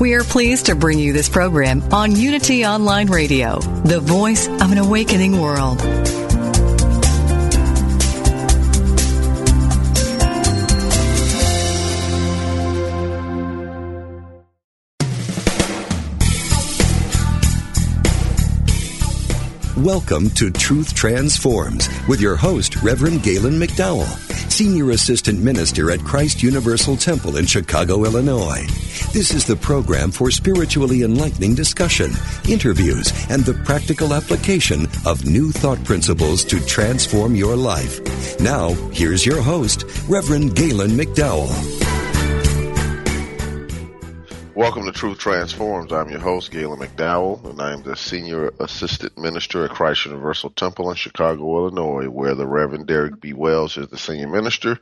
We are pleased to bring you this program on Unity Online Radio, the voice of an awakening world. Welcome to Truth Transforms with your host, Reverend Galen McDowell, Senior Assistant Minister at Christ Universal Temple in Chicago, Illinois. This is the program for spiritually enlightening discussion, interviews, and the practical application of new thought principles to transform your life. Now, here's your host, Reverend Galen McDowell. Welcome to Truth Transforms. I'm your host, Galen McDowell, and I'm the Senior Assistant Minister at Christ Universal Temple in Chicago, Illinois, where the Reverend Derrick B. Wells is the Senior Minister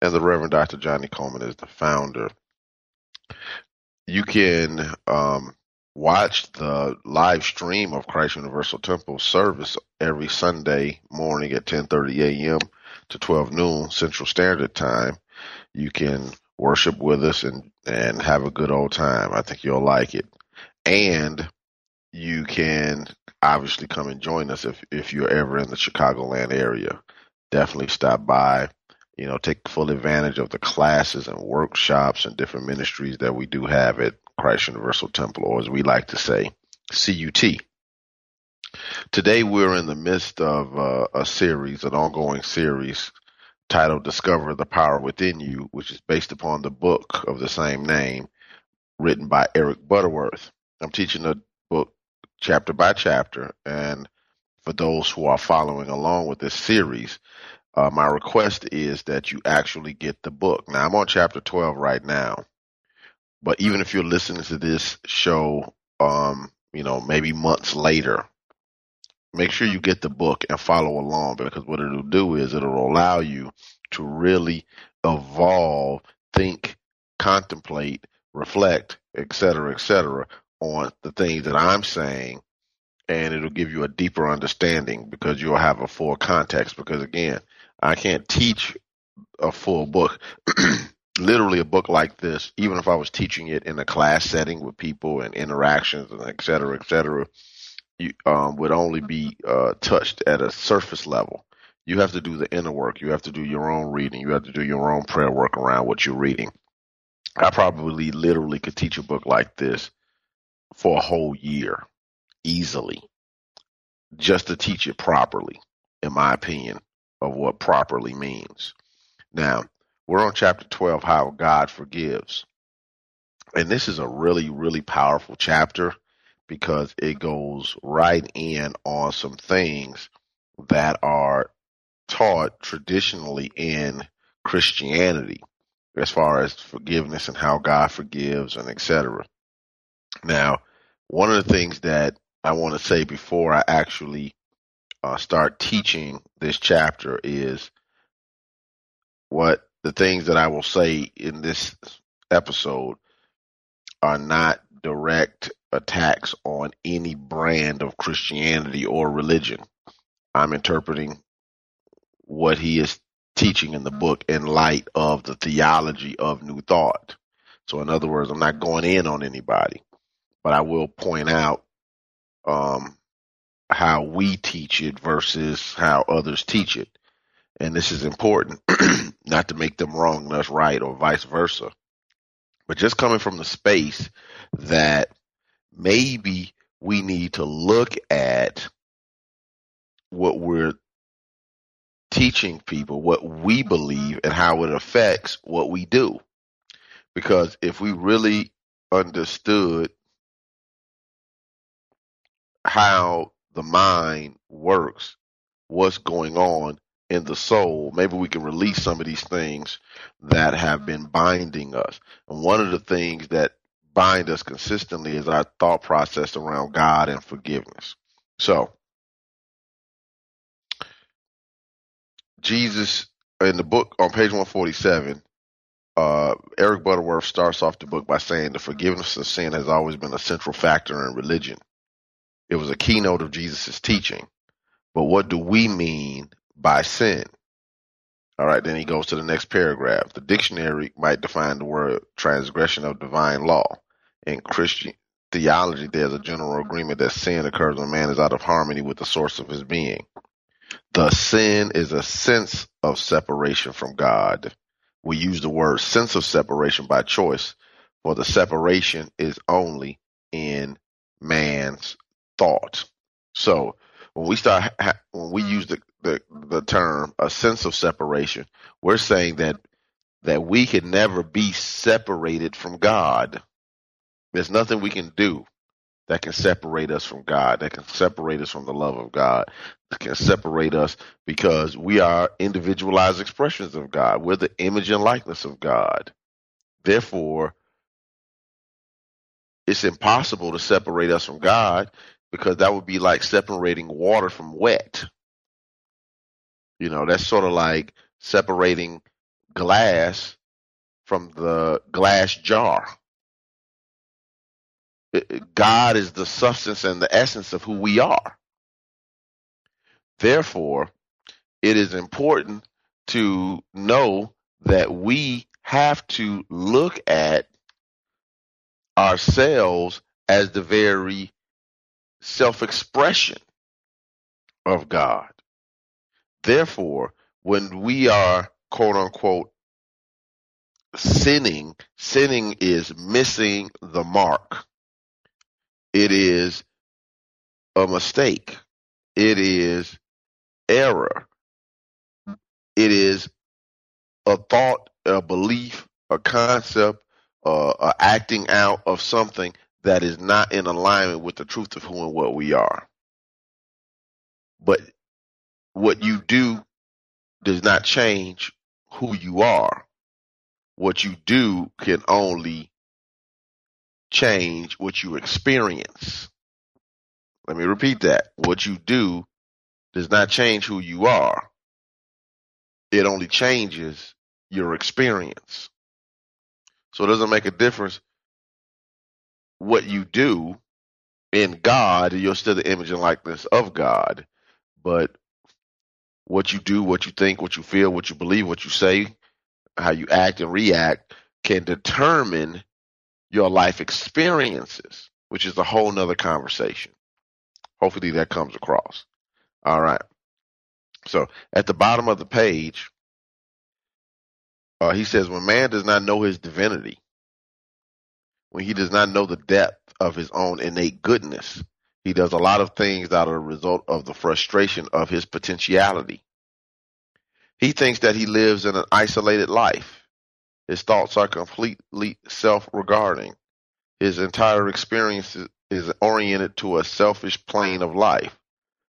and the Reverend Dr. Johnnie Colemon is the founder. You can um, watch the live stream of Christ Universal Temple service every Sunday morning at 10:30 a.m. to 12 noon Central Standard Time. You can worship with us and and have a good old time. I think you'll like it. And you can obviously come and join us if if you're ever in the Chicagoland area. Definitely stop by. You know, take full advantage of the classes and workshops and different ministries that we do have at Christ Universal Temple, or as we like to say, CUT. Today we're in the midst of uh, a series, an ongoing series titled Discover the Power Within You, which is based upon the book of the same name written by Eric Butterworth. I'm teaching the book chapter by chapter, and for those who are following along with this series, uh, my request is that you actually get the book. Now, I'm on chapter 12 right now, but even if you're listening to this show, um, you know, maybe months later, make sure you get the book and follow along because what it'll do is it'll allow you to really evolve, think, contemplate, reflect, etc., etc., on the things that I'm saying, and it'll give you a deeper understanding because you'll have a full context. Because again, I can't teach a full book. Literally, a book like this, even if I was teaching it in a class setting with people and interactions and et cetera, et cetera, you, um, would only be uh, touched at a surface level. You have to do the inner work. You have to do your own reading. You have to do your own prayer work around what you're reading. I probably literally could teach a book like this for a whole year easily just to teach it properly, in my opinion, of what properly means. Now, we're on chapter 12, How God Forgives. And this is a really, really powerful chapter because it goes right in on some things that are taught traditionally in Christianity as far as forgiveness and how God forgives and etc. Now, one of the things that I want to say before I actually uh, start teaching this chapter is what the things that I will say in this episode are not direct attacks on any brand of Christianity or religion. I'm interpreting what he is teaching in the book in light of the theology of New Thought. So, in other words, I'm not going in on anybody, but I will point out um, how we teach it versus how others teach it. And this is important, not to make them wrong and us right or vice versa, but just coming from the space that maybe we need to look at what we're teaching people, what we believe, and how it affects what we do. Because if we really understood how the mind works, what's going on in the soul, maybe we can release some of these things that have been binding us. And one of the things that bind us consistently is our thought process around God and forgiveness. So, Jesus in the book on page 147, uh, Eric Butterworth starts off the book by saying the forgiveness of sin has always been a central factor in religion. It was a keynote of Jesus' teaching. But what do we mean by sin? All right, then he goes to the next paragraph. The dictionary might define the word transgression of divine law. In Christian theology, there's a general agreement that sin occurs when man is out of harmony with the source of his being. The sin is a sense of separation from God. We use the word sense of separation by choice, for the separation is only in man's thought. So when we start when we mm-hmm. use the, the the term a sense of separation, we're saying that that we can never be separated from God. There's nothing we can do that can separate us from God, that can separate us from the love of God, that can separate us because we are individualized expressions of God. We're the image and likeness of God. Therefore, it's impossible to separate us from God because that would be like separating water from wet. You know, that's sort of like separating glass from the glass jar. God is the substance and the essence of who we are. Therefore, it is important to know that we have to look at ourselves as the very self expression of God. Therefore, when we are quote unquote sinning, sinning is missing the mark. It is a mistake. It is error. It is a thought, a belief, a concept, uh, a acting out of something that is not in alignment with the truth of who and what we are. But what you do does not change who you are. What you do can only change what you experience. Let me repeat that. What you do does not change who you are. It only changes your experience. So it doesn't make a difference what you do in God, you're still the image and likeness of God. But what you do, what you think, what you feel, what you believe, what you say, how you act and react can determine your life experiences, which is a whole nother conversation. Hopefully that comes across. All right. So at the bottom of the page, uh, he says, when man does not know his divinity, when he does not know the depth of his own innate goodness. He does a lot of things out of the result of the frustration of his potentiality. He thinks that he lives in an isolated life. His thoughts are completely self regarding. His entire experience is oriented to a selfish plane of life.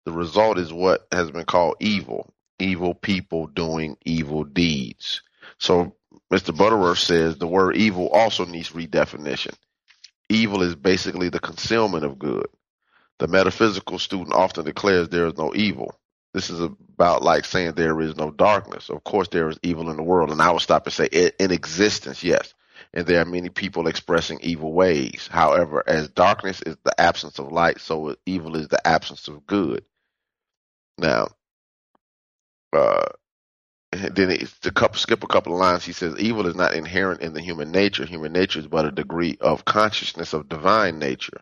The result is what has been called evil evil people doing evil deeds. So Mr. Butterworth says the word evil also needs redefinition. Evil is basically the concealment of good. The metaphysical student often declares there is no evil. This is about like saying there is no darkness. Of course, there is evil in the world, and I would stop and say in existence, yes. and there are many people expressing evil ways. However, as darkness is the absence of light, so evil is the absence of good. Now, uh, then it, to couple, skip a couple of lines, he says, Evil is not inherent in the human nature. Human nature is but a degree of consciousness of divine nature.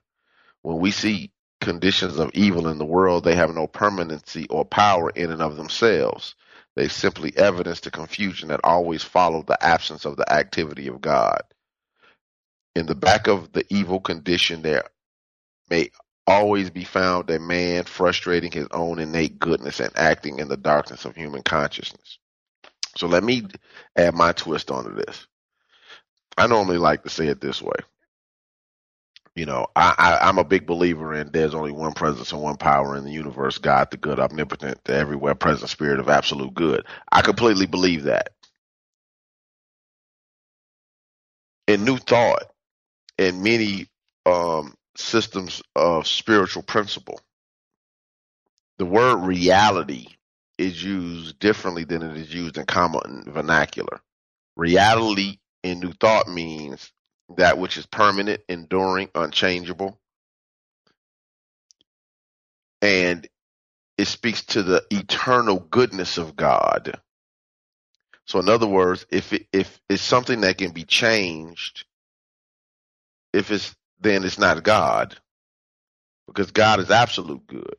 When we see conditions of evil in the world, they have no permanency or power in and of themselves. They simply evidence the confusion that always followed the absence of the activity of God. In the back of the evil condition, there may always be found a man frustrating his own innate goodness and acting in the darkness of human consciousness. So let me add my twist onto this. I normally like to say it this way. You know, I, I, I'm a big believer in there's only one presence and one power in the universe, God, the good, omnipotent, the everywhere present spirit of absolute good. I completely believe that. In New Thought, in many um, systems of spiritual principle, the word reality is used differently than it is used in common vernacular. Reality in New Thought means that which is permanent, enduring, unchangeable. And it speaks to the eternal goodness of God. So in other words, if it, if it's something that can be changed, if it's then it's not God. Because God is absolute good.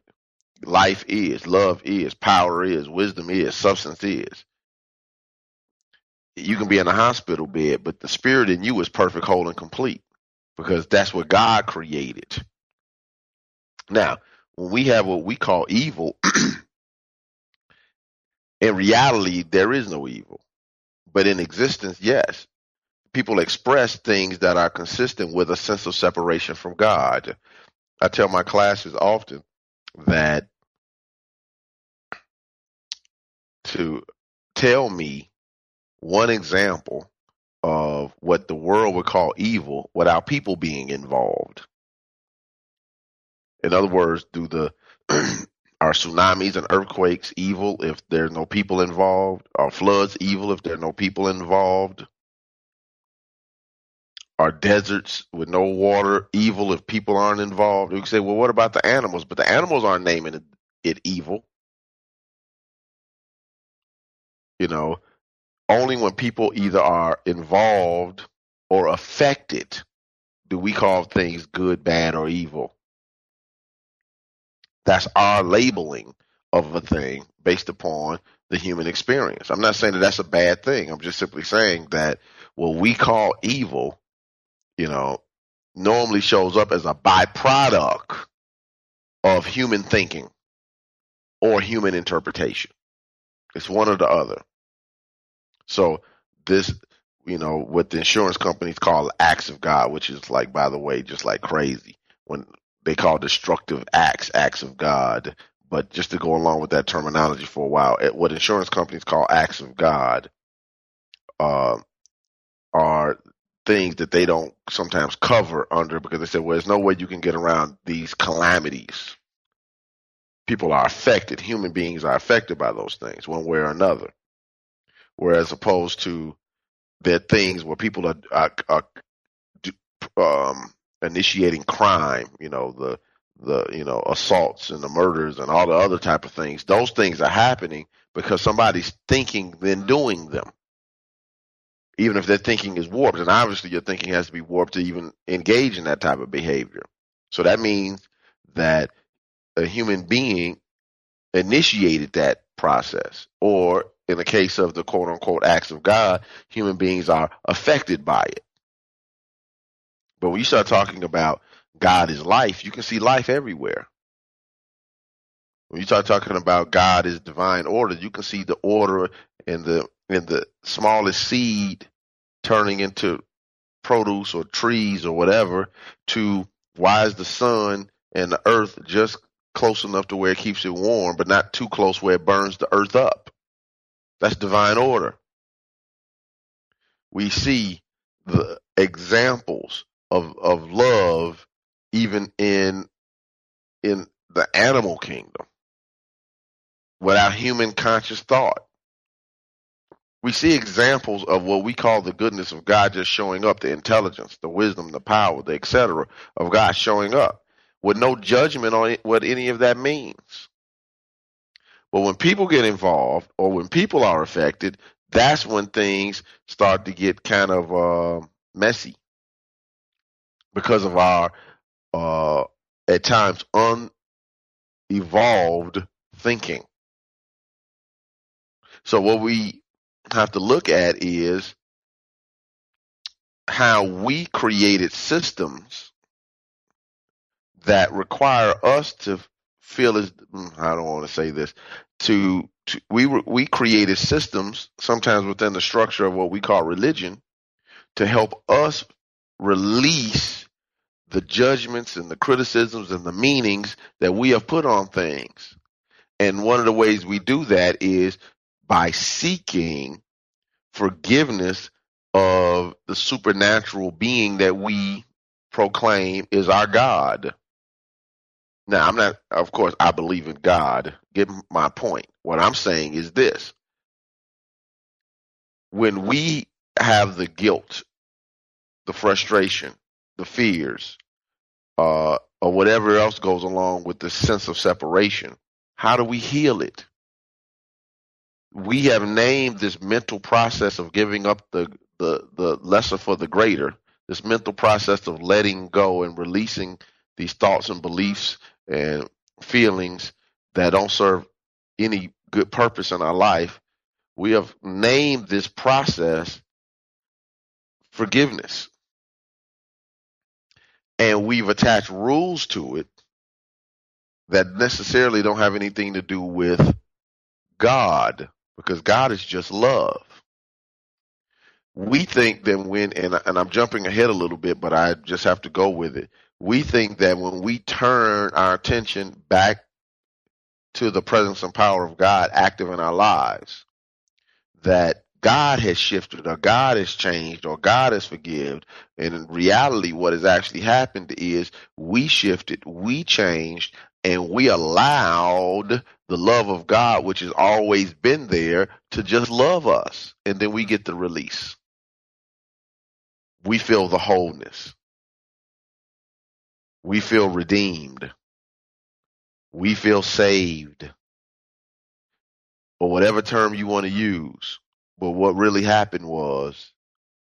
Life is, love is, power is, wisdom is, substance is. You can be in a hospital bed, but the spirit in you is perfect, whole, and complete because that's what God created. Now, when we have what we call evil, in reality, there is no evil. But in existence, yes. People express things that are consistent with a sense of separation from God. I tell my classes often that to tell me one example of what the world would call evil without people being involved. In other words, do the are tsunamis and earthquakes evil if there's no people involved? Are floods evil if there are no people involved? Are deserts with no water evil if people aren't involved? We can say, well, what about the animals? But the animals aren't naming it, it evil. You know, only when people either are involved or affected do we call things good, bad, or evil. That's our labeling of a thing based upon the human experience. I'm not saying that that's a bad thing. I'm just simply saying that what we call evil, you know, normally shows up as a byproduct of human thinking or human interpretation. It's one or the other. So this, you know, what the insurance companies call acts of God, which is like, by the way, just like crazy when they call destructive acts acts of God. But just to go along with that terminology for a while, what insurance companies call acts of God uh, are things that they don't sometimes cover under because they say, well, there's no way you can get around these calamities. People are affected. Human beings are affected by those things one way or another. Whereas opposed to are things where people are, are, are um, initiating crime, you know, the the you know assaults and the murders and all the other type of things. Those things are happening because somebody's thinking then doing them. Even if their thinking is warped, and obviously your thinking has to be warped to even engage in that type of behavior. So that means that a human being initiated that process, or in the case of the quote unquote acts of God, human beings are affected by it. But when you start talking about God is life, you can see life everywhere. When you start talking about God is divine order, you can see the order in the in the smallest seed turning into produce or trees or whatever to why is the sun and the earth just close enough to where it keeps it warm, but not too close where it burns the earth up. That's divine order. We see the examples of of love even in in the animal kingdom without human conscious thought. we see examples of what we call the goodness of God just showing up, the intelligence, the wisdom, the power, the etc. of God showing up with no judgment on what any of that means. But when people get involved or when people are affected, that's when things start to get kind of uh, messy because of our uh, at times unevolved thinking. So what we have to look at is how we created systems that require us to feel as mm, I don't want to say this to, to we we created systems sometimes within the structure of what we call religion to help us release the judgments and the criticisms and the meanings that we have put on things. And one of the ways we do that is by seeking forgiveness of the supernatural being that we proclaim is our God. Now, I'm not, of course, I believe in God. Get my point. What I'm saying is this. When we have the guilt, the frustration, the fears, uh, or whatever else goes along with the sense of separation, how do we heal it? We have named this mental process of giving up the, the, the lesser for the greater, this mental process of letting go and releasing these thoughts and beliefs and feelings that don't serve any good purpose in our life. We have named this process forgiveness and we've attached rules to it that necessarily don't have anything to do with God because God is just love. We think that when, and, and I'm jumping ahead a little bit, but I just have to go with it. We think that when we turn our attention back to the presence and power of God active in our lives, that God has shifted or God has changed or God has forgiven. And in reality, what has actually happened is we shifted, we changed, and we allowed the love of God, which has always been there, to just love us. And then we get the release. We feel the wholeness. We feel redeemed. We feel saved. Or whatever term you want to use but what really happened was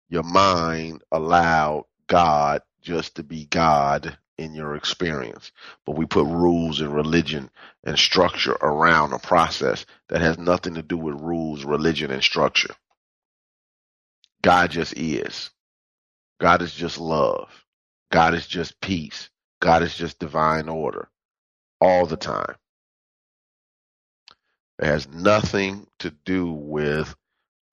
your mind allowed God just to be God in your experience. But we put rules and religion and structure around a process that has nothing to do with rules, religion, and structure. God just is. God is just love. God is just peace. God is just divine order all the time. It has nothing to do with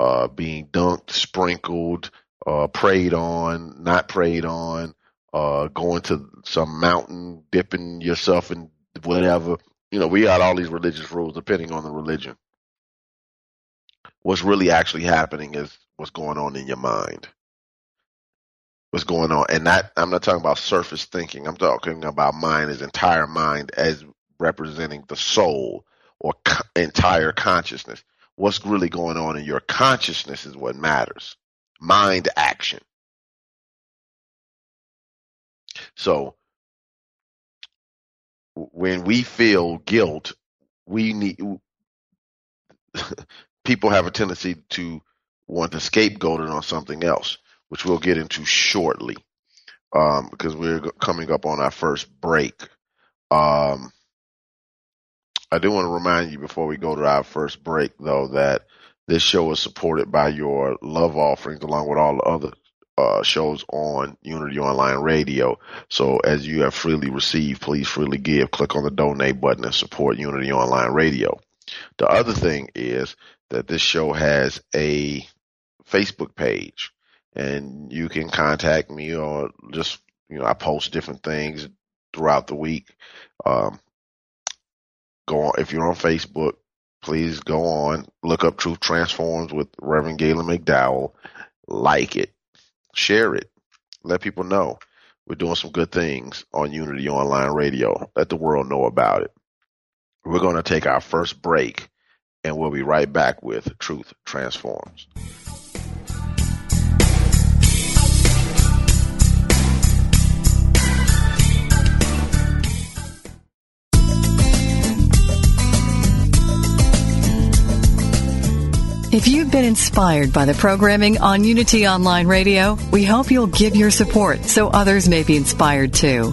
uh, being dunked, sprinkled, uh, prayed on, not prayed on, uh, going to some mountain, dipping yourself in whatever. You know, we got all these religious rules depending on the religion. What's really actually happening is what's going on in your mind. What's going on, and I'm not talking about surface thinking. I'm talking about mind as entire mind as representing the soul or co- entire consciousness what's really going on in your consciousness is what matters. Mind action. So when we feel guilt, we need people have a tendency to want to scapegoat it on something else, which we'll get into shortly, um, because we're coming up on our first break. Um, I do want to remind you before we go to our first break, though, that this show is supported by your love offerings along with all the other uh, shows on Unity Online Radio. So as you have freely received, please freely give. Click on the donate button and support Unity Online Radio. The other thing is that this show has a Facebook page and you can contact me or just, you know, I post different things throughout the week. Um, Go on if you're on Facebook, please go on, look up Truth Transforms with Reverend Galen McDowell, like it, share it, let people know we're doing some good things on Unity Online Radio. Let the world know about it. We're going to take our first break, and we'll be right back with Truth Transforms. If you've been inspired by the programming on Unity Online Radio, we hope you'll give your support so others may be inspired too.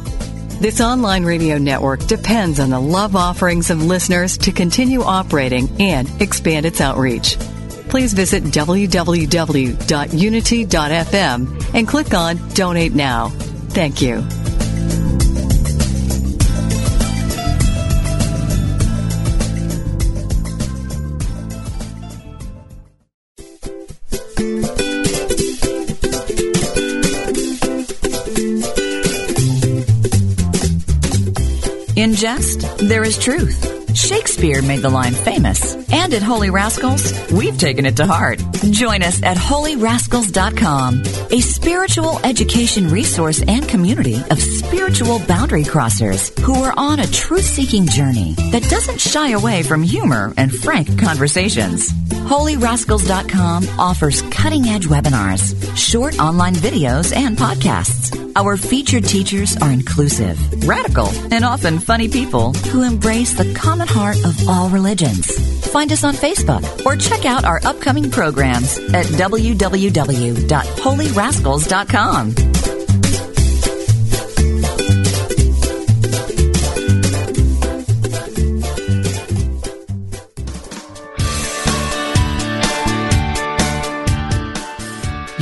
This online radio network depends on the love offerings of listeners to continue operating and expand its outreach. Please visit www.unity.fm and click on Donate Now. Thank you. In jest, there is truth. Shakespeare made the line famous. And at Holy Rascals, we've taken it to heart. Join us at holyrascals.com, a spiritual education resource and community of spiritual boundary crossers who are on a truth seeking journey that doesn't shy away from humor and frank conversations. HolyRascals.com offers cutting edge webinars, short online videos, and podcasts. Our featured teachers are inclusive, radical, and often funny people who embrace the common heart of all religions. Find us on Facebook or check out our upcoming programs at www.holyrascals.com.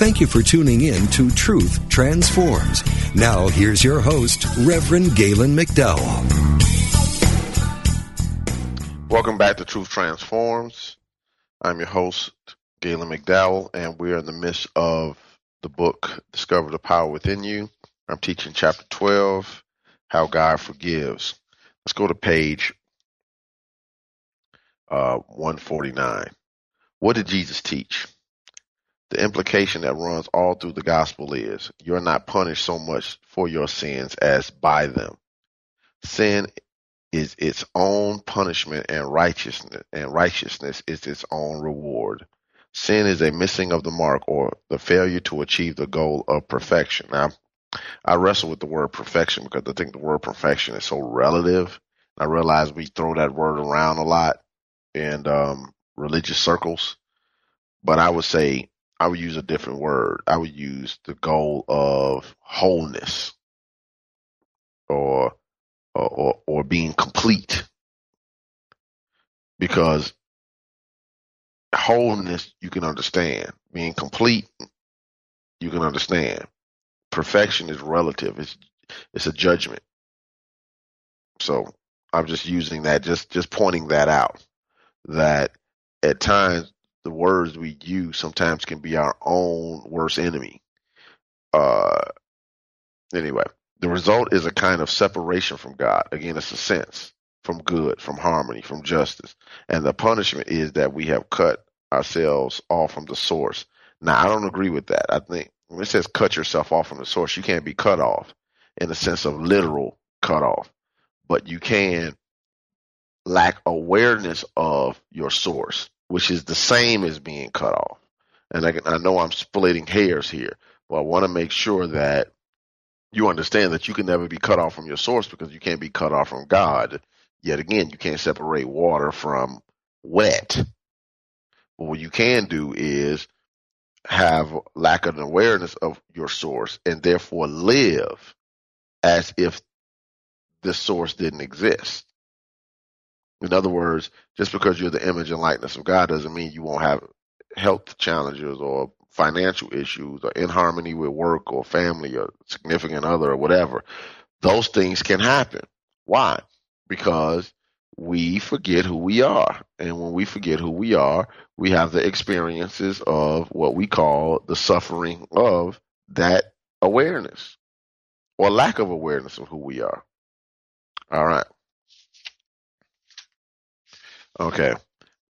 Thank you for tuning in to Truth Transforms. Now, here's your host, Reverend Galen McDowell. Welcome back to Truth Transforms. I'm your host, Galen McDowell, and we're in the midst of the book, Discover the Power Within You. I'm teaching chapter 12, How God Forgives. Let's go to page uh, 149. What did Jesus teach? The implication that runs all through the gospel is you're not punished so much for your sins as by them. Sin is its own punishment and righteousness and righteousness is its own reward. Sin is a missing of the mark or the failure to achieve the goal of perfection. Now, I wrestle with the word perfection because I think the word perfection is so relative. I realize we throw that word around a lot in um, religious circles, but I would say I would use a different word. I would use the goal of wholeness or or or being complete. Because wholeness you can understand. Being complete you can understand. Perfection is relative. It's it's a judgment. So I'm just using that, just just pointing that out. That at times the words we use sometimes can be our own worst enemy. Uh, anyway, the result is a kind of separation from God. Again, it's a sense from good, from harmony, from justice. And the punishment is that we have cut ourselves off from the source. Now, I don't agree with that. I think when it says cut yourself off from the source, you can't be cut off in the sense of literal cut off, but you can lack awareness of your source which is the same as being cut off. And I, I know I'm splitting hairs here, but I want to make sure that you understand that you can never be cut off from your source because you can't be cut off from God. Yet again, you can't separate water from wet. But what you can do is have lack of awareness of your source and therefore live as if the source didn't exist. In other words, just because you're the image and likeness of God doesn't mean you won't have health challenges or financial issues or in harmony with work or family or significant other or whatever. Those things can happen. Why? Because we forget who we are. And when we forget who we are, we have the experiences of what we call the suffering of that awareness or lack of awareness of who we are. All right. Okay.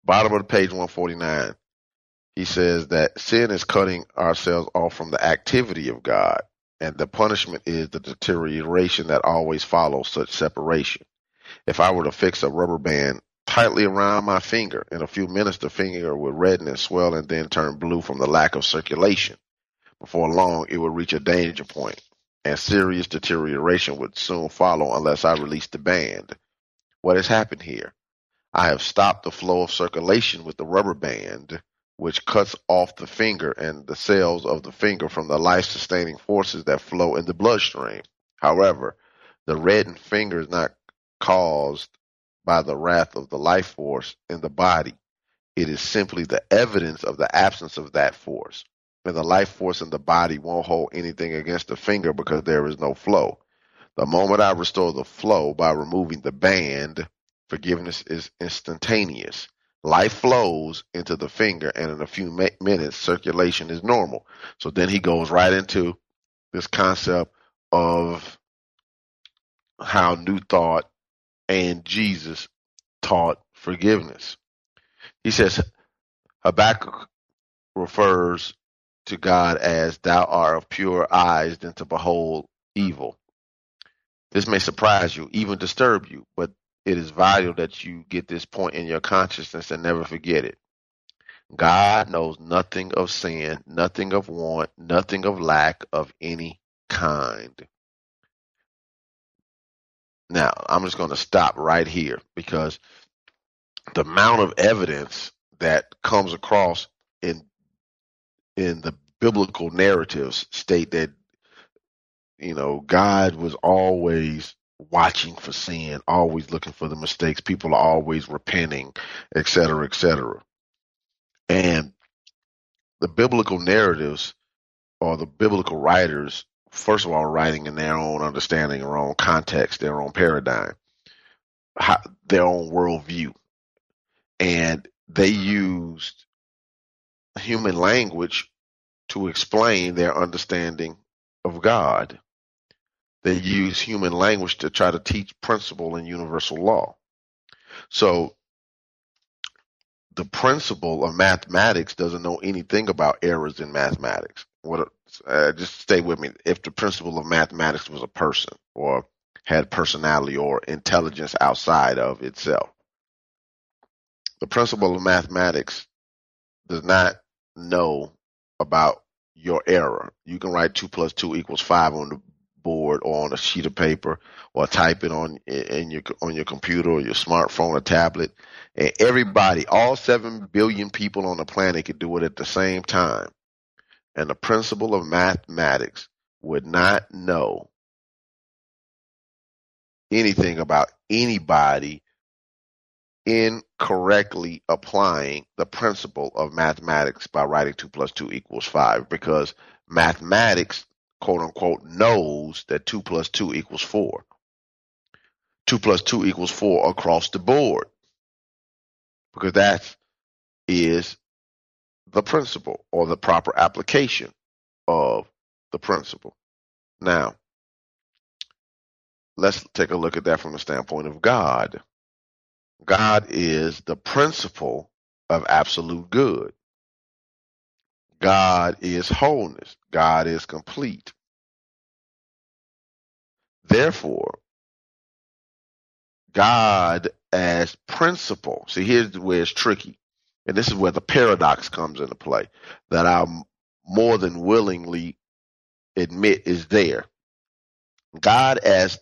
Bottom of the page 149. He says that sin is cutting ourselves off from the activity of God, and the punishment is the deterioration that always follows such separation. If I were to fix a rubber band tightly around my finger, in a few minutes the finger would redden and swell and then turn blue from the lack of circulation. Before long, it would reach a danger point, and serious deterioration would soon follow unless I released the band. What has happened here? I have stopped the flow of circulation with the rubber band, which cuts off the finger and the cells of the finger from the life sustaining forces that flow in the bloodstream. However, the reddened finger is not caused by the wrath of the life force in the body. It is simply the evidence of the absence of that force. And the life force in the body won't hold anything against the finger because there is no flow. The moment I restore the flow by removing the band, Forgiveness is instantaneous. Life flows into the finger, and in a few ma- minutes, circulation is normal. So then he goes right into this concept of how New Thought and Jesus taught forgiveness. He says Habakkuk refers to God as thou art of pure eyes than to behold evil. This may surprise you, even disturb you, but it is vital that you get this point in your consciousness and never forget it. God knows nothing of sin, nothing of want, nothing of lack of any kind. Now, I'm just going to stop right here because the amount of evidence that comes across in in the biblical narratives state that you know God was always watching for sin, always looking for the mistakes. People are always repenting, et cetera, et cetera. And the biblical narratives or the biblical writers, first of all, writing in their own understanding, their own context, their own paradigm, their own worldview. And they used human language to explain their understanding of God. They use human language to try to teach principle and universal law. So the principle of mathematics doesn't know anything about errors in mathematics. What? Uh, just stay with me. If the principle of mathematics was a person or had personality or intelligence outside of itself, the principle of mathematics does not know about your error. You can write two plus two equals five on the board or on a sheet of paper or type it on in your on your computer or your smartphone or tablet. And everybody, all seven billion people on the planet could do it at the same time. And the principle of mathematics would not know anything about anybody incorrectly applying the principle of mathematics by writing 2 plus 2 equals 5 because mathematics quote unquote knows that 2 plus 2 equals 4. 2 plus 2 equals 4 across the board because that is the principle or the proper application of the principle. Now, let's take a look at that from the standpoint of God. God is the principle of absolute good. God is wholeness. God is complete. Therefore, God as principle. See, here's where it's tricky. And this is where the paradox comes into play that I more than willingly admit is there. God as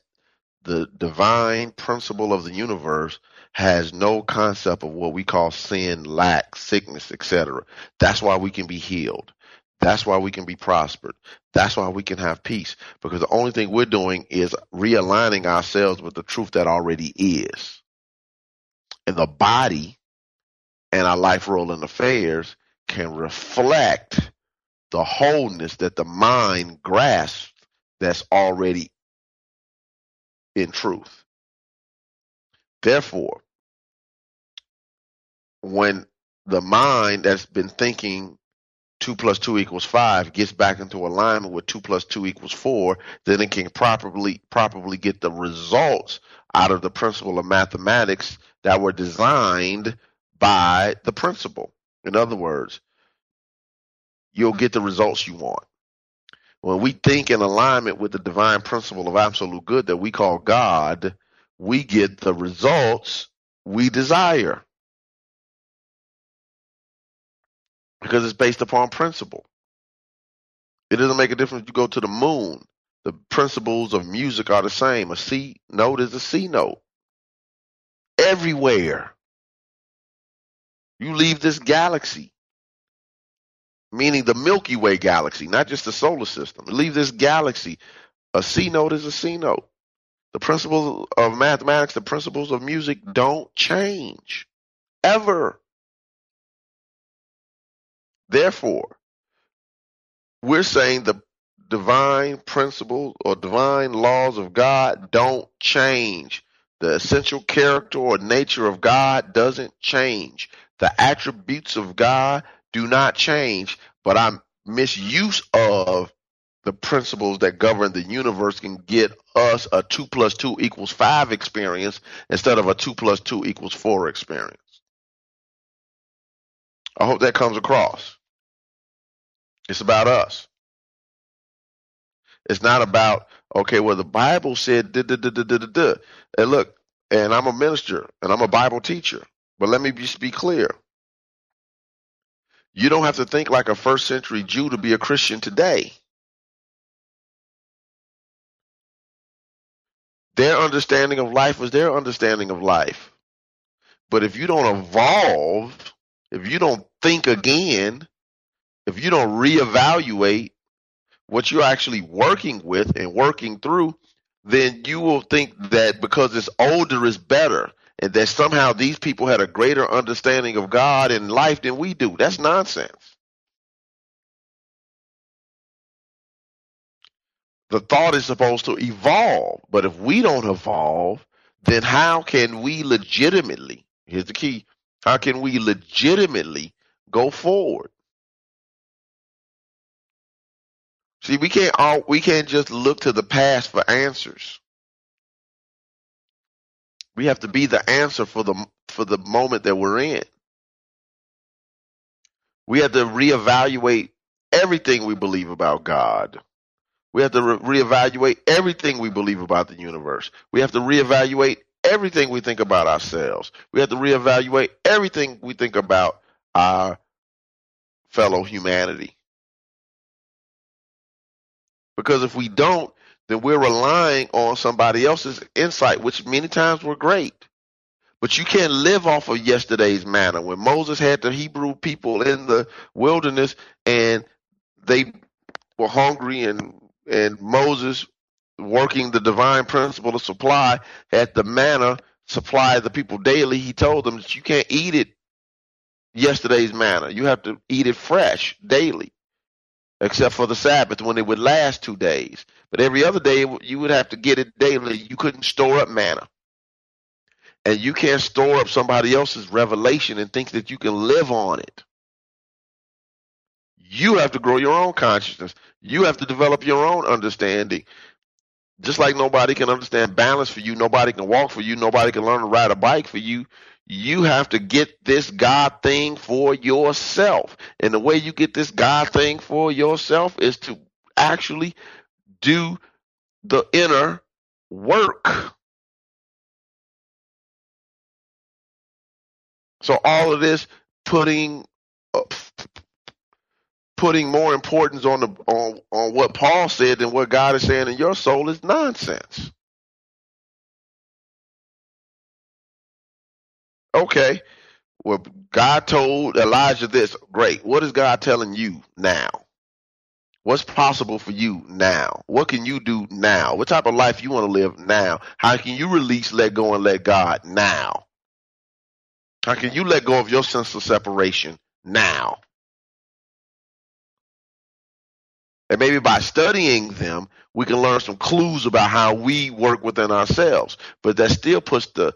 the divine principle of the universe has no concept of what we call sin, lack, sickness, etc. That's why we can be healed. That's why we can be prospered. That's why we can have peace because the only thing we're doing is realigning ourselves with the truth that already is. And the body and our life role and affairs can reflect the wholeness that the mind grasps that's already in truth. Therefore, when the mind that's been thinking two plus two equals five gets back into alignment with two plus two equals four, then it can properly properly get the results out of the principle of mathematics that were designed by the principle. In other words, you'll get the results you want. When we think in alignment with the divine principle of absolute good that we call God, we get the results we desire. Because it's based upon principle. It doesn't make a difference if you go to the moon. The principles of music are the same. A C note is a C note. Everywhere. You leave this galaxy, meaning the Milky Way galaxy, not just the solar system. Leave this galaxy. A C note is a C note. The principles of mathematics, the principles of music don't change ever. Therefore, we're saying the divine principles or divine laws of God don't change. The essential character or nature of God doesn't change. The attributes of God do not change, but our misuse of the principles that govern the universe can get us a 2 plus 2 equals 5 experience instead of a 2 plus 2 equals 4 experience. I hope that comes across. It's about us. It's not about, okay, well, the Bible said, da, da, da, da, da, da. and look, and I'm a minister and I'm a Bible teacher, but let me just be clear. You don't have to think like a first century Jew to be a Christian today. Their understanding of life was their understanding of life. But if you don't evolve, if you don't think again, if you don't reevaluate what you're actually working with and working through, then you will think that because it's older is better and that somehow these people had a greater understanding of God and life than we do. That's nonsense. The thought is supposed to evolve, but if we don't evolve, then how can we legitimately, here's the key, how can we legitimately go forward? See, we can't all, we can't just look to the past for answers. We have to be the answer for the for the moment that we're in. We have to reevaluate everything we believe about God. We have to re- reevaluate everything we believe about the universe. We have to reevaluate everything we think about ourselves. We have to reevaluate everything we think about our fellow humanity. Because if we don't, then we're relying on somebody else's insight, which many times were great. But you can't live off of yesterday's manna. When Moses had the Hebrew people in the wilderness and they were hungry and and Moses working the divine principle of supply had the manna supply the people daily, he told them that you can't eat it yesterday's manna. You have to eat it fresh daily except for the Sabbath when it would last two days. But every other day you would have to get it daily. You couldn't store up manna. And you can't store up somebody else's revelation and think that you can live on it. You have to grow your own consciousness. You have to develop your own understanding. Just like nobody can understand balance for you, nobody can walk for you, nobody can learn to ride a bike for you. You have to get this God thing for yourself. And the way you get this God thing for yourself is to actually do the inner work. So all of this putting uh, putting more importance on the on on what Paul said than what God is saying in your soul is nonsense. Okay. Well, God told Elijah this. Great. What is God telling you now? What's possible for you now? What can you do now? What type of life you want to live now? How can you release, let go, and let God now? How can you let go of your sense of separation now? And maybe by studying them, we can learn some clues about how we work within ourselves. But that still puts the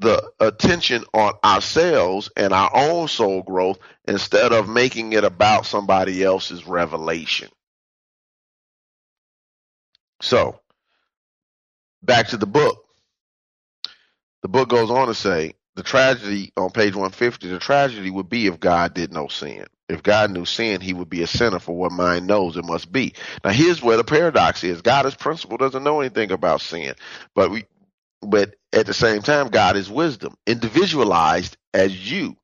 the attention on ourselves and our own soul growth instead of making it about somebody else's revelation. So, back to the book. The book goes on to say the tragedy on page 150 the tragedy would be if God did no sin. If God knew sin, he would be a sinner for what mind knows it must be. Now here's where the paradox is. God as principle doesn't know anything about sin. But we but at the same time, God is wisdom, individualized as you.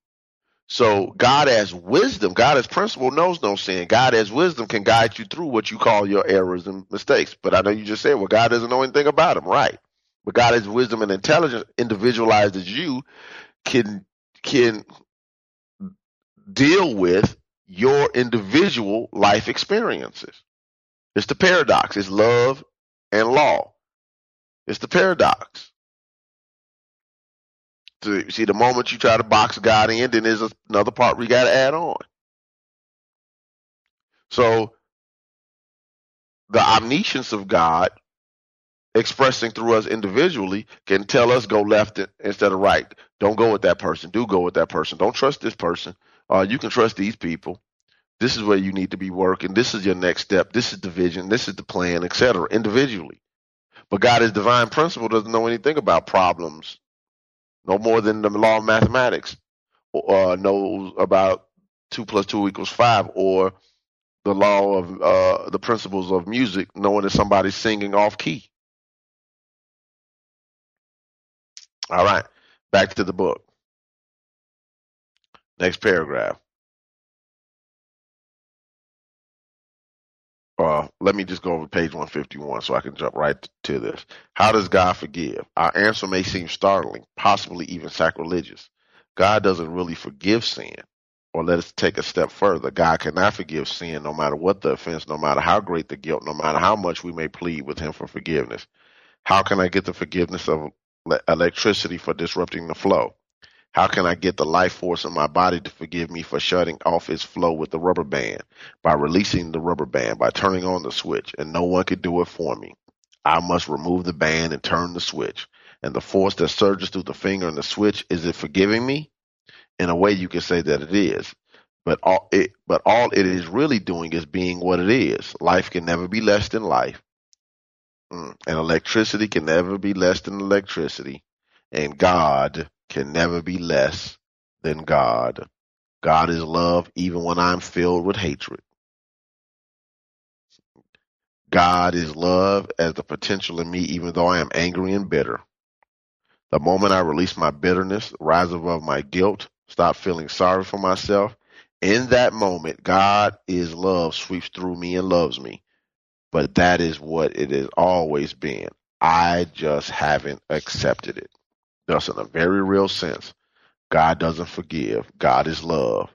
So God as wisdom, God as principle knows no sin. God as wisdom can guide you through what you call your errors and mistakes. But I know you just said, well, God doesn't know anything about them, right? But God as wisdom and intelligence, individualized as you, can can deal with your individual life experiences. It's the paradox. It's love and law. It's the paradox. So, see, the moment you try to box God in, then there's another part we got to add on. So, the omniscience of God expressing through us individually can tell us go left instead of right. Don't go with that person. Do go with that person. Don't trust this person. Uh, you can trust these people. This is where you need to be working. This is your next step. This is the vision. This is the plan, etc. Individually. But God is divine principle doesn't know anything about problems, no more than the law of mathematics uh, knows about two plus two equals five, or the law of uh, the principles of music, knowing that somebody's singing off key. All right, back to the book. Next paragraph. Uh, let me just go over page 151 so I can jump right to this. How does God forgive? Our answer may seem startling, possibly even sacrilegious. God doesn't really forgive sin. Or let us take a step further. God cannot forgive sin no matter what the offense, no matter how great the guilt, no matter how much we may plead with Him for forgiveness. How can I get the forgiveness of electricity for disrupting the flow? How can I get the life force in my body to forgive me for shutting off its flow with the rubber band? By releasing the rubber band, by turning on the switch, and no one can do it for me. I must remove the band and turn the switch. And the force that surges through the finger and the switch, is it forgiving me? In a way, you can say that it is. But all it, but all it is really doing is being what it is. Life can never be less than life. Mm. And electricity can never be less than electricity. And God can never be less than God. God is love even when I'm filled with hatred. God is love as the potential in me even though I am angry and bitter. The moment I release my bitterness, rise above my guilt, stop feeling sorry for myself, in that moment, God is love sweeps through me and loves me. But that is what it has always been. I just haven't accepted it. Thus, in a very real sense, God doesn't forgive. God is love.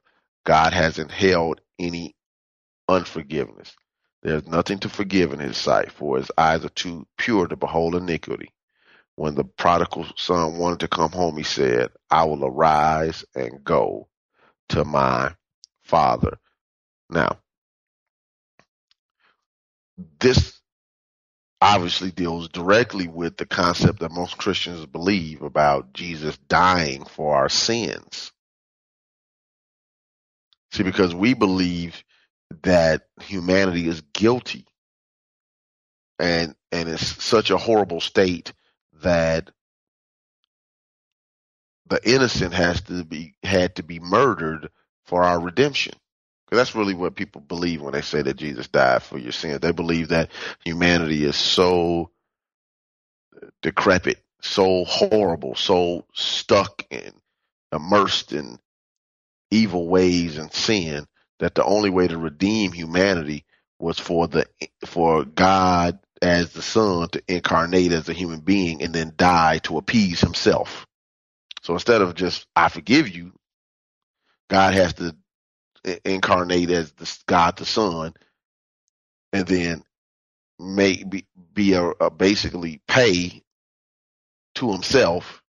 God hasn't held any unforgiveness. There's nothing to forgive in his sight, for his eyes are too pure to behold iniquity. When the prodigal son wanted to come home, he said, I will arise and go to my father. Now, this obviously deals directly with the concept that most Christians believe about Jesus dying for our sins. See, because we believe that humanity is guilty and and it's such a horrible state that the innocent has to be had to be murdered for our redemption. Because that's really what people believe when they say that Jesus died for your sins. They believe that humanity is so decrepit, so horrible, so stuck and immersed in evil ways and sin that the only way to redeem humanity was for the for God as the Son to incarnate as a human being and then die to appease himself. So instead of just I forgive you, God has to incarnate as the God the Son and then may be, be a, a basically pay to himself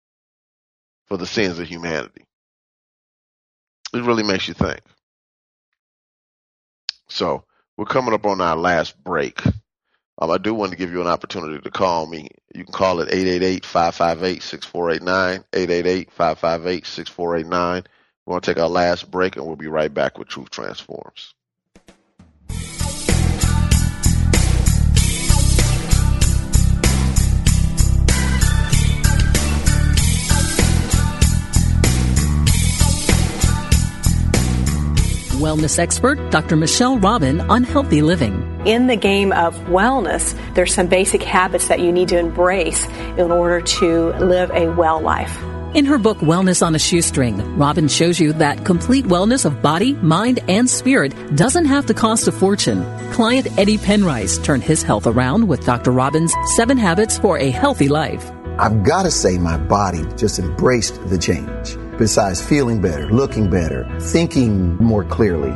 for the sins of humanity. It really makes you think. So we're coming up on our last break. Um, I do want to give you an opportunity to call me. You can call it 888-558-6489, 888-558-6489. We're going to take our last break and we'll be right back with Truth Transforms. wellness expert Dr. Michelle Robin on healthy living. In the game of wellness, there's some basic habits that you need to embrace in order to live a well life. In her book, Wellness on a Shoestring, Robin shows you that complete wellness of body, mind, and spirit doesn't have to cost a fortune. Client Eddie Penrice turned his health around with Dr. Robin's Seven Habits for a Healthy Life. I've got to say, my body just embraced the change besides feeling better, looking better, thinking more clearly.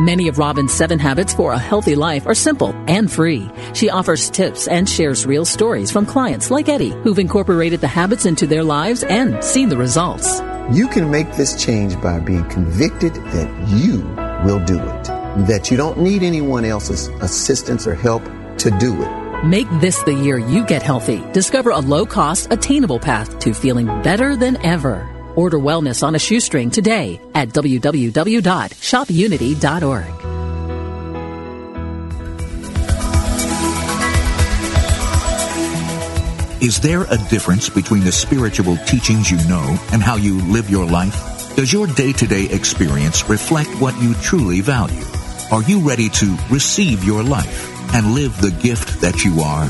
Many of Robin's seven habits for a healthy life are simple and free. She offers tips and shares real stories from clients like Eddie, who've incorporated the habits into their lives and seen the results. You can make this change by being convicted that you will do it, that you don't need anyone else's assistance or help to do it. Make this the year you get healthy. Discover a low cost, attainable path to feeling better than ever. Order wellness on a shoestring today at www.shopunity.org. Is there a difference between the spiritual teachings you know and how you live your life? Does your day to day experience reflect what you truly value? Are you ready to receive your life and live the gift that you are?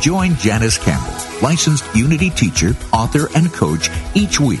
Join Janice Campbell, licensed Unity teacher, author, and coach each week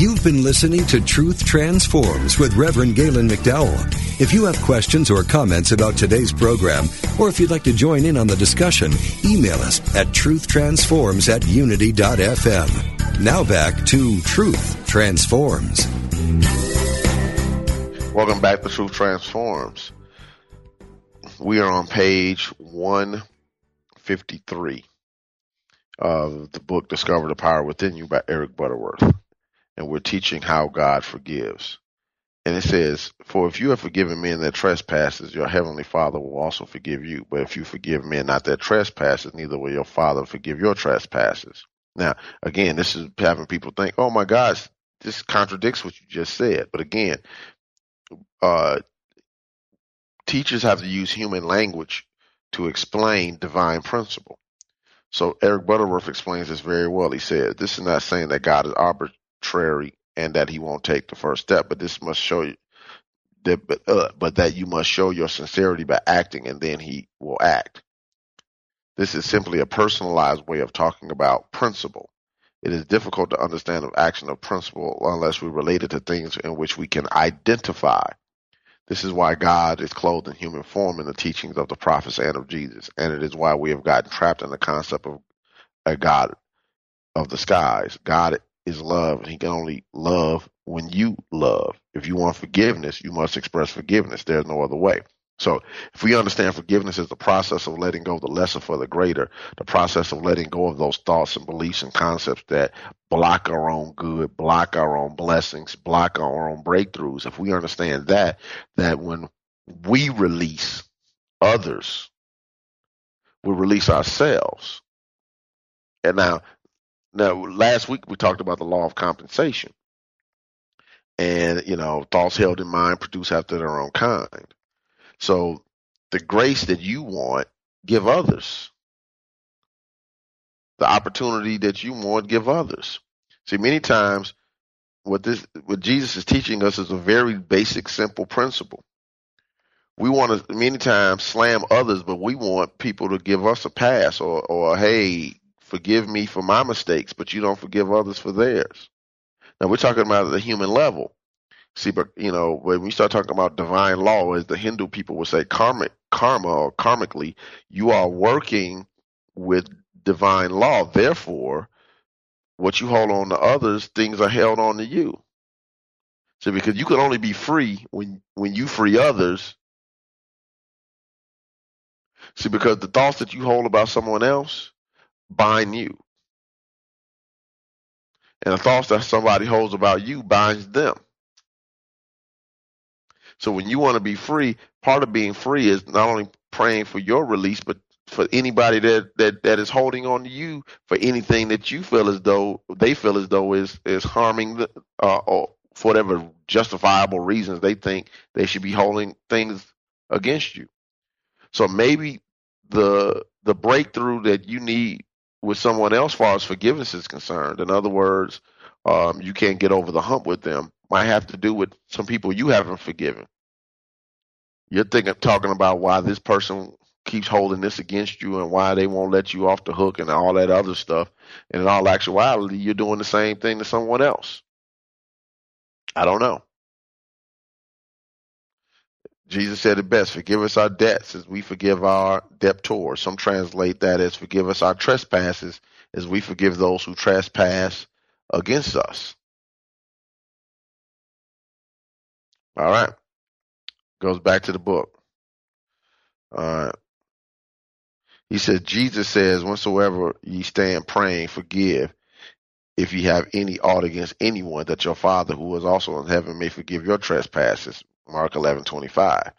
You've been listening to Truth Transforms with Reverend Galen McDowell. If you have questions or comments about today's program, or if you'd like to join in on the discussion, email us at truthtransforms at unity.fm. Now back to Truth Transforms. Welcome back to Truth Transforms. We are on page 153 of the book Discover the Power Within You by Eric Butterworth and we're teaching how God forgives. And it says, For if you have forgiven men their trespasses, your heavenly Father will also forgive you. But if you forgive men not their trespasses, neither will your Father forgive your trespasses. Now, again, this is having people think, oh my gosh, this contradicts what you just said. But again, uh, teachers have to use human language to explain divine principle. So Eric Butterworth explains this very well. He said, this is not saying that God is arbit- arbitrary and that he won't take the first step. But this must show you that, but, uh, but that you must show your sincerity by acting, and then he will act. This is simply a personalized way of talking about principle. It is difficult to understand the action of principle unless we relate it to things in which we can identify. This is why God is clothed in human form in the teachings of the prophets and of Jesus, and it is why we have gotten trapped in the concept of a God of the skies. God is love, and He can only love when you love. If you want forgiveness, you must express forgiveness. There's no other way. So if we understand forgiveness is the process of letting go of the lesser for the greater, the process of letting go of those thoughts and beliefs and concepts that block our own good, block our own blessings, block our own breakthroughs, if we understand that, that when we release others, we release ourselves. And now now, last week we talked about the law of compensation. And, you know, thoughts held in mind produce after their own kind. So the grace that you want, give others. The opportunity that you want, give others. See, many times what this what Jesus is teaching us is a very basic, simple principle. we want to many times slam others, but we want people to give us a pass or, or hey, forgive me for my mistakes, but you don't forgive others for theirs. Now we're talking about the human level. See, but you know, when we start talking about divine law, as the Hindu people would say, karmic karma or karmically, you are working with divine law. Therefore, what you hold on to others, things are held on to you. So because you can only be free when when you free others. See, because the thoughts that you hold about someone else bind you. And the thoughts that somebody holds about you binds them. So when you want to be free, part of being free is not only praying for your release, but for anybody that, that, that is holding on to you for anything that you feel as though they feel as though is is harming the uh, or for whatever justifiable reasons they think they should be holding things against you. So maybe the the breakthrough that you need with someone else, as far as forgiveness is concerned, in other words, um, you can't get over the hump with them, might have to do with some people you haven't forgiven. You're thinking, talking about why this person keeps holding this against you and why they won't let you off the hook and all that other stuff. And in all actuality, you're doing the same thing to someone else. I don't know. Jesus said it best, forgive us our debts as we forgive our debtors. Some translate that as forgive us our trespasses as we forgive those who trespass against us. All right. Goes back to the book. All right. He says, Jesus says, whensoever ye stand praying, forgive if ye have any ought against anyone, that your Father who is also in heaven may forgive your trespasses. Mark eleven twenty five.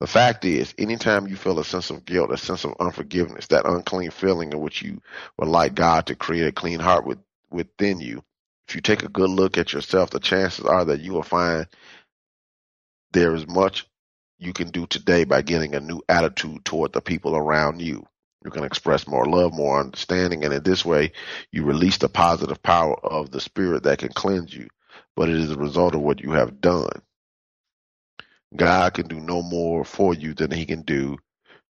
The fact is, anytime you feel a sense of guilt, a sense of unforgiveness, that unclean feeling in which you would like God to create a clean heart with, within you, if you take a good look at yourself, the chances are that you will find there is much you can do today by getting a new attitude toward the people around you. You can express more love, more understanding, and in this way, you release the positive power of the Spirit that can cleanse you. But it is a result of what you have done. God can do no more for you than He can do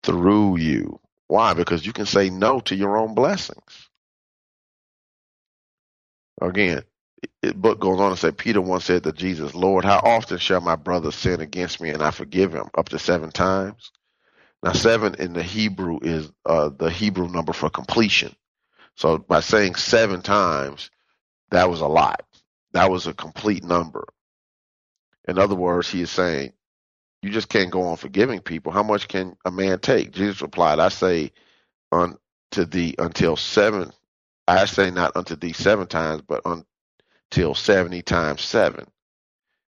through you. Why? Because you can say no to your own blessings. Again, the book goes on to say Peter once said to Jesus, Lord, how often shall my brother sin against me and I forgive him? Up to seven times. Now, seven in the Hebrew is uh, the Hebrew number for completion. So by saying seven times, that was a lot. That was a complete number. In other words, he is saying, you just can't go on forgiving people. How much can a man take? Jesus replied, I say unto thee until seven. I say not unto thee seven times, but until 70 times seven.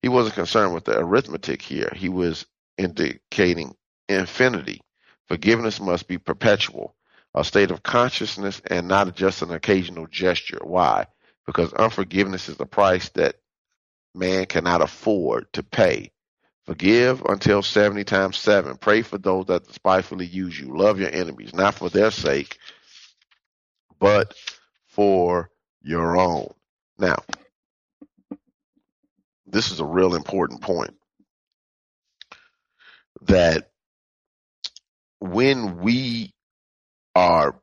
He wasn't concerned with the arithmetic here. He was indicating infinity. Forgiveness must be perpetual, a state of consciousness and not just an occasional gesture. Why? Because unforgiveness is the price that man cannot afford to pay. Forgive until 70 times 7. Pray for those that despitefully use you. Love your enemies, not for their sake, but for your own. Now, this is a real important point that when we are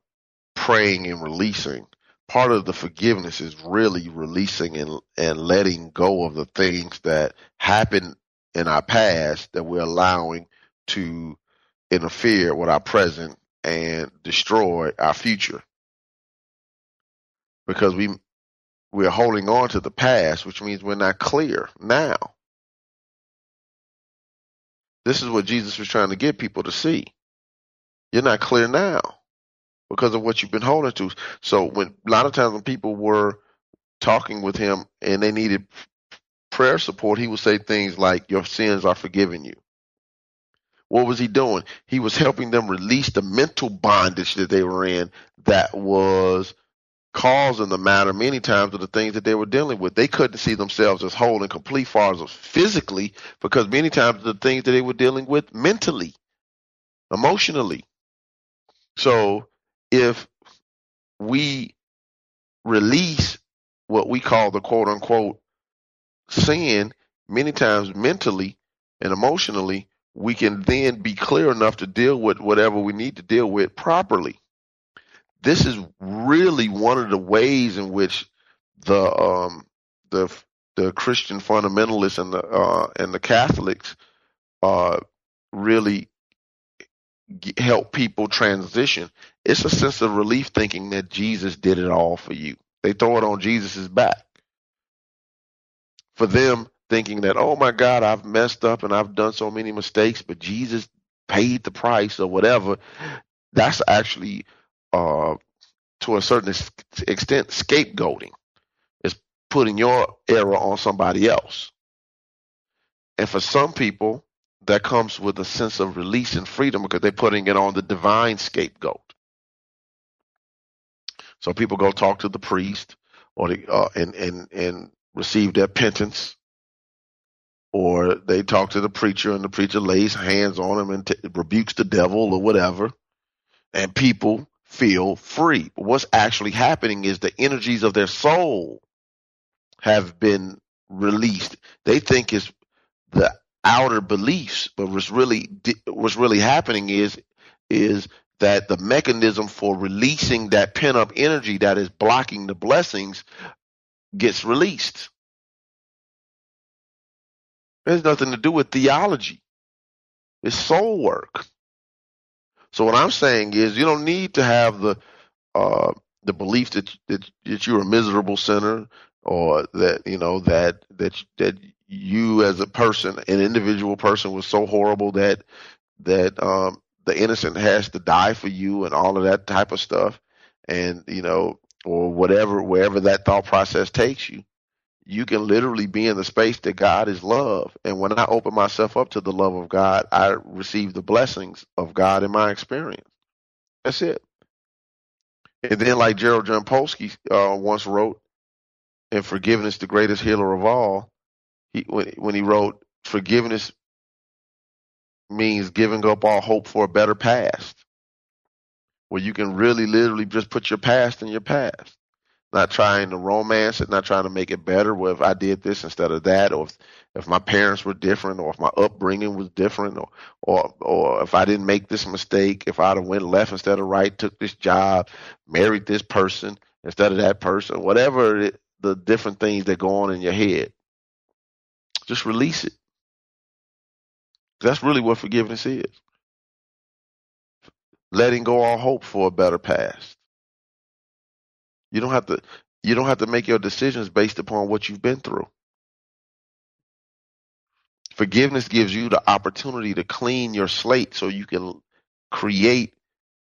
praying and releasing, part of the forgiveness is really releasing and, and letting go of the things that happened in our past that we're allowing to interfere with our present and destroy our future. Because we we're holding on to the past, which means we're not clear now. This is what Jesus was trying to get people to see. You're not clear now because of what you've been holding to. So when a lot of times when people were talking with him and they needed prayer support, he would say things like, Your sins are forgiven you. What was he doing? He was helping them release the mental bondage that they were in that was causing the matter many times of the things that they were dealing with. They couldn't see themselves as whole and complete far as physically because many times the things that they were dealing with mentally, emotionally. So if we release what we call the quote unquote sin, many times mentally and emotionally, we can then be clear enough to deal with whatever we need to deal with properly. This is really one of the ways in which the um, the the Christian fundamentalists and the uh, and the Catholics uh, really help people transition. It's a sense of relief thinking that Jesus did it all for you. They throw it on Jesus's back. For them, thinking that, oh my God, I've messed up and I've done so many mistakes, but Jesus paid the price or whatever. That's actually, uh, to a certain extent, scapegoating. It's putting your error on somebody else. And for some people, that comes with a sense of release and freedom because they're putting it on the divine scapegoat. So people go talk to the priest or the, uh, and and and receive their penance, or they talk to the preacher and the preacher lays hands on them and t- rebukes the devil or whatever, and people feel free. But what's actually happening is the energies of their soul have been released. They think it's the outer beliefs, but what's really what's really happening is is that the mechanism for releasing that pent up energy that is blocking the blessings gets released. It has nothing to do with theology. It's soul work. So what I'm saying is you don't need to have the uh, the belief that, that that you're a miserable sinner or that you know that that that you as a person, an individual person, was so horrible that that um, the innocent has to die for you and all of that type of stuff, and you know, or whatever, wherever that thought process takes you, you can literally be in the space that God is love. And when I open myself up to the love of God, I receive the blessings of God in my experience. That's it. And then, like Gerald Jampolsky uh, once wrote, "And forgiveness, the greatest healer of all." he when when he wrote forgiveness means giving up all hope for a better past where you can really literally just put your past in your past not trying to romance it not trying to make it better well if i did this instead of that or if, if my parents were different or if my upbringing was different or or or if i didn't make this mistake if i'd have went left instead of right took this job married this person instead of that person whatever it, the different things that go on in your head just release it. That's really what forgiveness is. Letting go all hope for a better past. You don't have to you don't have to make your decisions based upon what you've been through. Forgiveness gives you the opportunity to clean your slate so you can create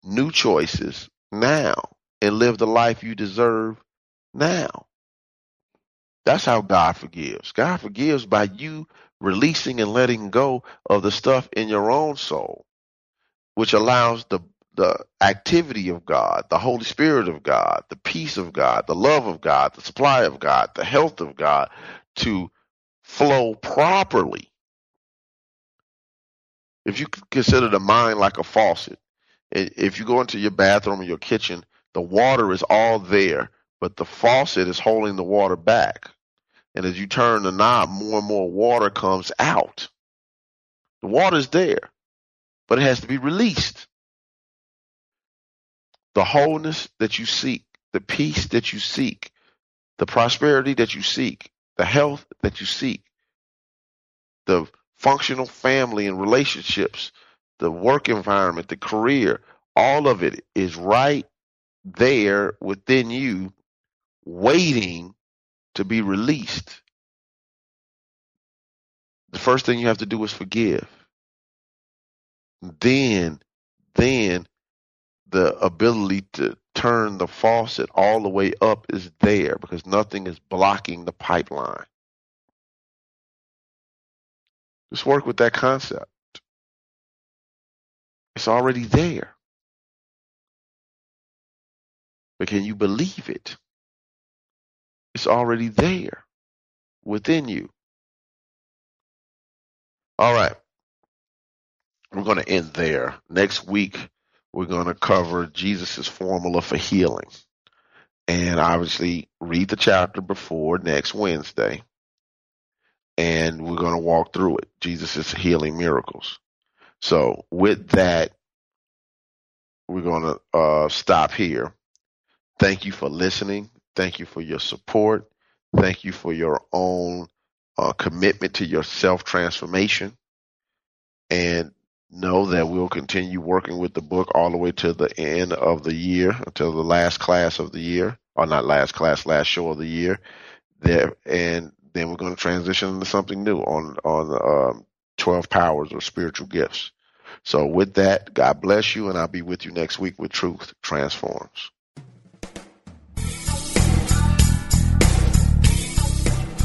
new choices now and live the life you deserve now. That's how God forgives. God forgives by you releasing and letting go of the stuff in your own soul, which allows the the activity of God, the Holy Spirit of God, the peace of God, the love of God, the supply of God, the health of God to flow properly. If you consider the mind like a faucet, if you go into your bathroom or your kitchen, the water is all there, but the faucet is holding the water back. And as you turn the knob, more and more water comes out. The water's there, but it has to be released. The wholeness that you seek, the peace that you seek, the prosperity that you seek, the health that you seek, the functional family and relationships, the work environment, the career, all of it is right there within you waiting to be released. The first thing you have to do is forgive. Then, then the ability to turn the faucet all the way up is there because nothing is blocking the pipeline. Just work with that concept. It's already there. But can you believe it? It's already there within you. All right. We're going to end there. Next week, we're going to cover Jesus' formula for healing. And obviously, read the chapter before next Wednesday. And we're going to walk through it Jesus' healing miracles. So with that, we're going to uh, stop here. Thank you for listening. Thank you for your support. Thank you for your own uh, commitment to your self transformation. And know that we'll continue working with the book all the way to the end of the year, until the last class of the year, or not last class, last show of the year. There, and then we're going to transition into something new on on um, twelve powers or spiritual gifts. So with that, God bless you, and I'll be with you next week with Truth Transforms.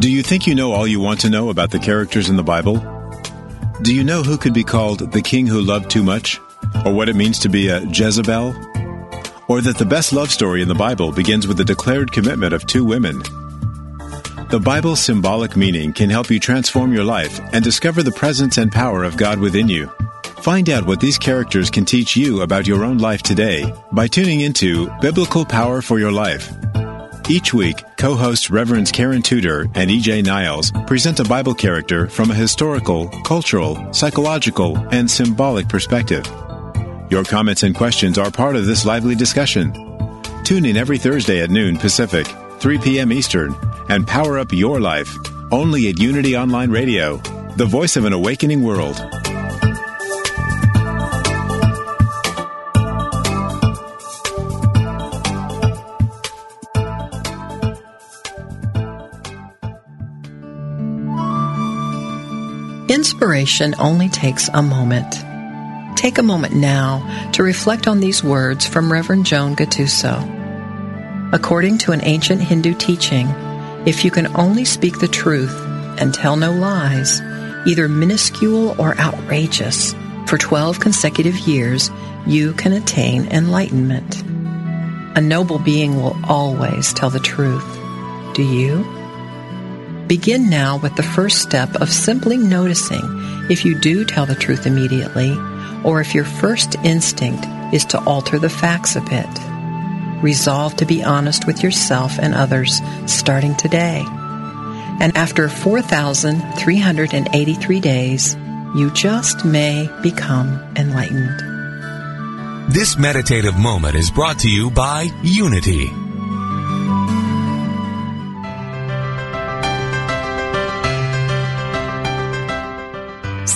Do you think you know all you want to know about the characters in the Bible? Do you know who could be called the king who loved too much? Or what it means to be a Jezebel? Or that the best love story in the Bible begins with the declared commitment of two women? The Bible's symbolic meaning can help you transform your life and discover the presence and power of God within you. Find out what these characters can teach you about your own life today by tuning into Biblical Power for Your Life each week, co hosts Reverends Karen Tudor and EJ Niles present a Bible character from a historical, cultural, psychological, and symbolic perspective. Your comments and questions are part of this lively discussion. Tune in every Thursday at noon Pacific, 3 p.m. Eastern, and power up your life only at Unity Online Radio, the voice of an awakening world. Inspiration only takes a moment. Take a moment now to reflect on these words from Reverend Joan Gattuso. According to an ancient Hindu teaching, if you can only speak the truth and tell no lies, either minuscule or outrageous, for 12 consecutive years, you can attain enlightenment. A noble being will always tell the truth. Do you? Begin now with the first step of simply noticing if you do tell the truth immediately or if your first instinct is to alter the facts a bit. Resolve to be honest with yourself and others starting today. And after 4,383 days, you just may become enlightened. This meditative moment is brought to you by Unity.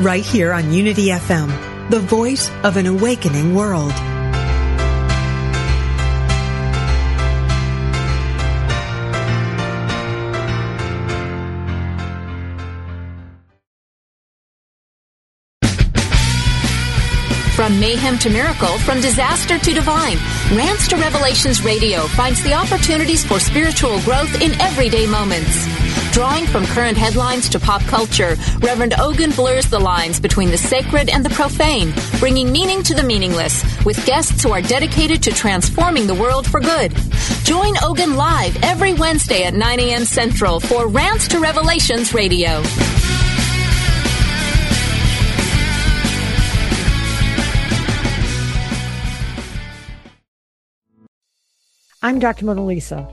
right here on Unity FM, the voice of an awakening world. From mayhem to miracle, from disaster to divine, Rants to Revelations Radio finds the opportunities for spiritual growth in everyday moments. Drawing from current headlines to pop culture, Reverend Ogun blurs the lines between the sacred and the profane, bringing meaning to the meaningless, with guests who are dedicated to transforming the world for good. Join Ogun live every Wednesday at 9 a.m. Central for Rants to Revelations Radio. I'm Dr. Mona Lisa,